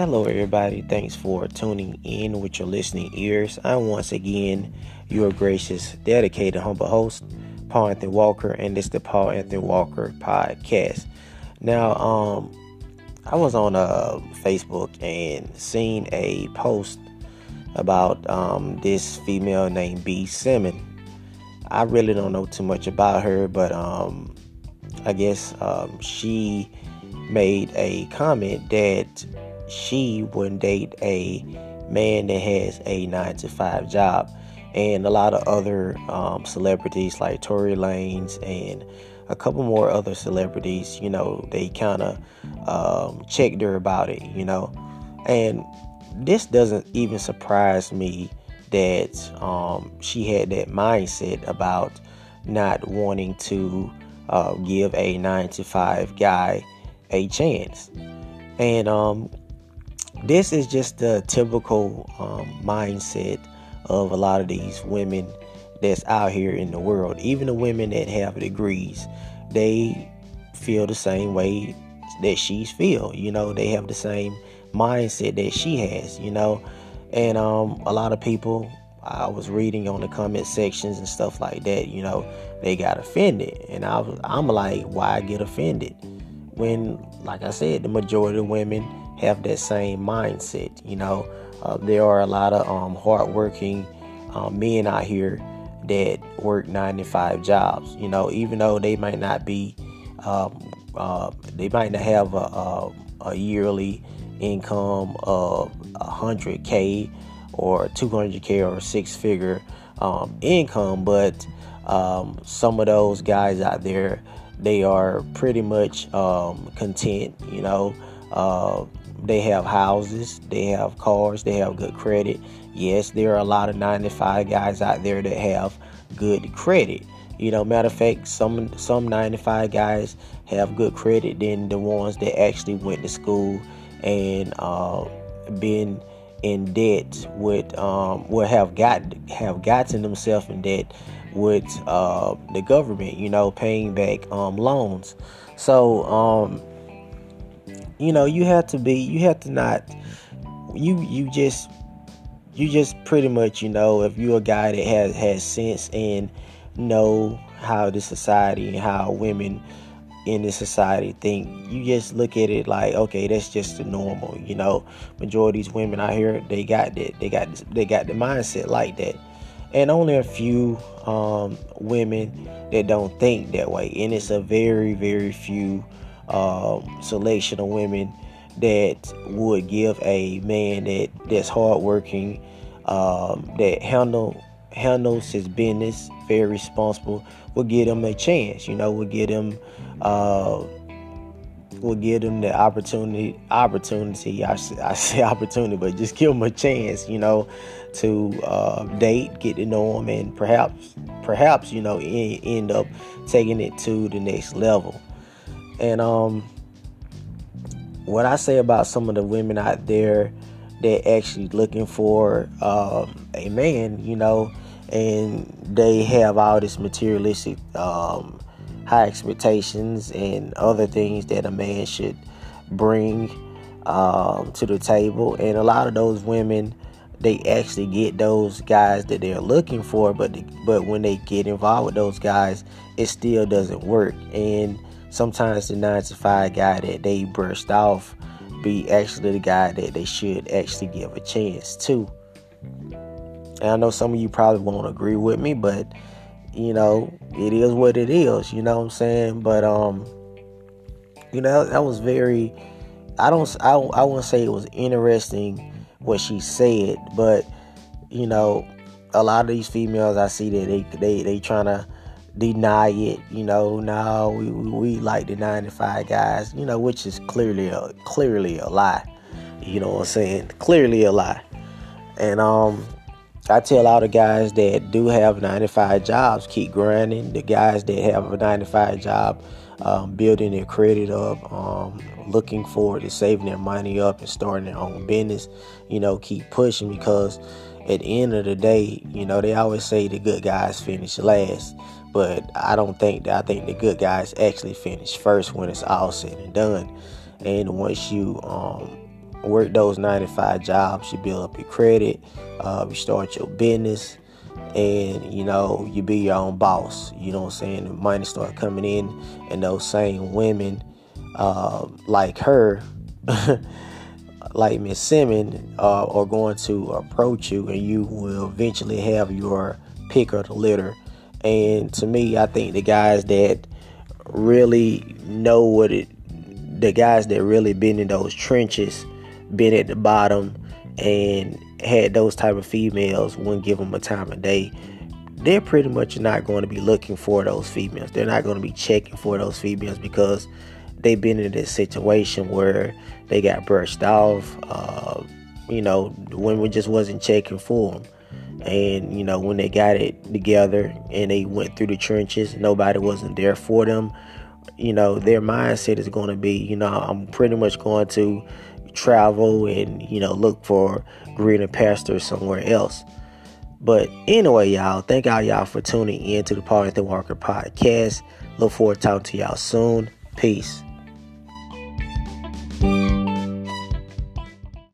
Hello, everybody. Thanks for tuning in with your listening ears. I'm once again your gracious, dedicated, humble host, Paul Anthony Walker, and this is the Paul Anthony Walker podcast. Now, um, I was on uh, Facebook and seen a post about um, this female named B. Simmons. I really don't know too much about her, but um, I guess um, she made a comment that she wouldn't date a man that has a nine to five job. And a lot of other um, celebrities like Tory Lanez and a couple more other celebrities, you know, they kind of um, checked her about it, you know. And this doesn't even surprise me that um, she had that mindset about not wanting to uh, give a nine to five guy a chance. And um, this is just the typical um, mindset of a lot of these women that's out here in the world. Even the women that have degrees, they feel the same way that she's feel. You know, they have the same mindset that she has. You know, and um, a lot of people I was reading on the comment sections and stuff like that. You know, they got offended, and I was, I'm like, why get offended? When, like I said, the majority of women have that same mindset. You know, uh, there are a lot of um, hardworking uh, men out here that work nine to five jobs. You know, even though they might not be, um, uh, they might not have a, a, a yearly income of 100k or 200k or six figure um, income, but um, some of those guys out there, they are pretty much um, content. You know, uh, they have houses, they have cars, they have good credit. Yes, there are a lot of 95 guys out there that have good credit. You know, matter of fact, some some 95 guys have good credit than the ones that actually went to school and uh, been in debt with um, will have got have gotten themselves in debt with uh, the government. You know, paying back um, loans. So um, you know you have to be you have to not you you just you just pretty much you know if you're a guy that has has sense and know how the society and how women in the society think you just look at it like okay that's just the normal you know. Majority of these women out here they got that they got they got the mindset like that. And only a few um, women that don't think that way. And it's a very very few um, selection of women that would give a man that that's hardworking, um, that handle handles his business very responsible, will give him a chance. You know, will give him uh, will give him the opportunity opportunity. I, I say opportunity, but just give him a chance. You know, to uh, date, get to know him, and perhaps perhaps you know end up taking it to the next level. And um, what I say about some of the women out there that actually looking for um, a man, you know, and they have all this materialistic um, high expectations and other things that a man should bring um, to the table. And a lot of those women, they actually get those guys that they're looking for, but but when they get involved with those guys, it still doesn't work. And sometimes the nine to five guy that they brushed off be actually the guy that they should actually give a chance to. And I know some of you probably won't agree with me, but you know, it is what it is, you know what I'm saying? But um you know, that was very I don't I I wouldn't say it was interesting what she said, but you know, a lot of these females I see that they they they trying to deny it. You know, no, we, we like the 95 guys, you know, which is clearly a, clearly a lie. You know what I'm saying? Clearly a lie. And um, I tell all the guys that do have 95 jobs, keep grinding. The guys that have a 95 job, um, building their credit up, um, looking forward to saving their money up and starting their own business, you know, keep pushing because at the end of the day, you know, they always say the good guys finish last. But I don't think that I think the good guys actually finish first when it's all said and done. And once you um, work those 95 jobs, you build up your credit, uh, you start your business, and you know, you be your own boss. You know what I'm saying? The money start coming in, and those same women uh, like her, like Miss Simmons, uh, are going to approach you, and you will eventually have your pick of the litter. And to me, I think the guys that really know what it, the guys that really been in those trenches, been at the bottom, and had those type of females, wouldn't give them a time of day. They're pretty much not going to be looking for those females. They're not going to be checking for those females because they've been in this situation where they got brushed off. Uh, you know, women just wasn't checking for them. And, you know, when they got it together and they went through the trenches, nobody wasn't there for them. You know, their mindset is going to be, you know, I'm pretty much going to travel and, you know, look for greener pastures somewhere else. But anyway, y'all, thank all y'all for tuning in to the Paul Anthony Walker podcast. Look forward to talking to y'all soon. Peace.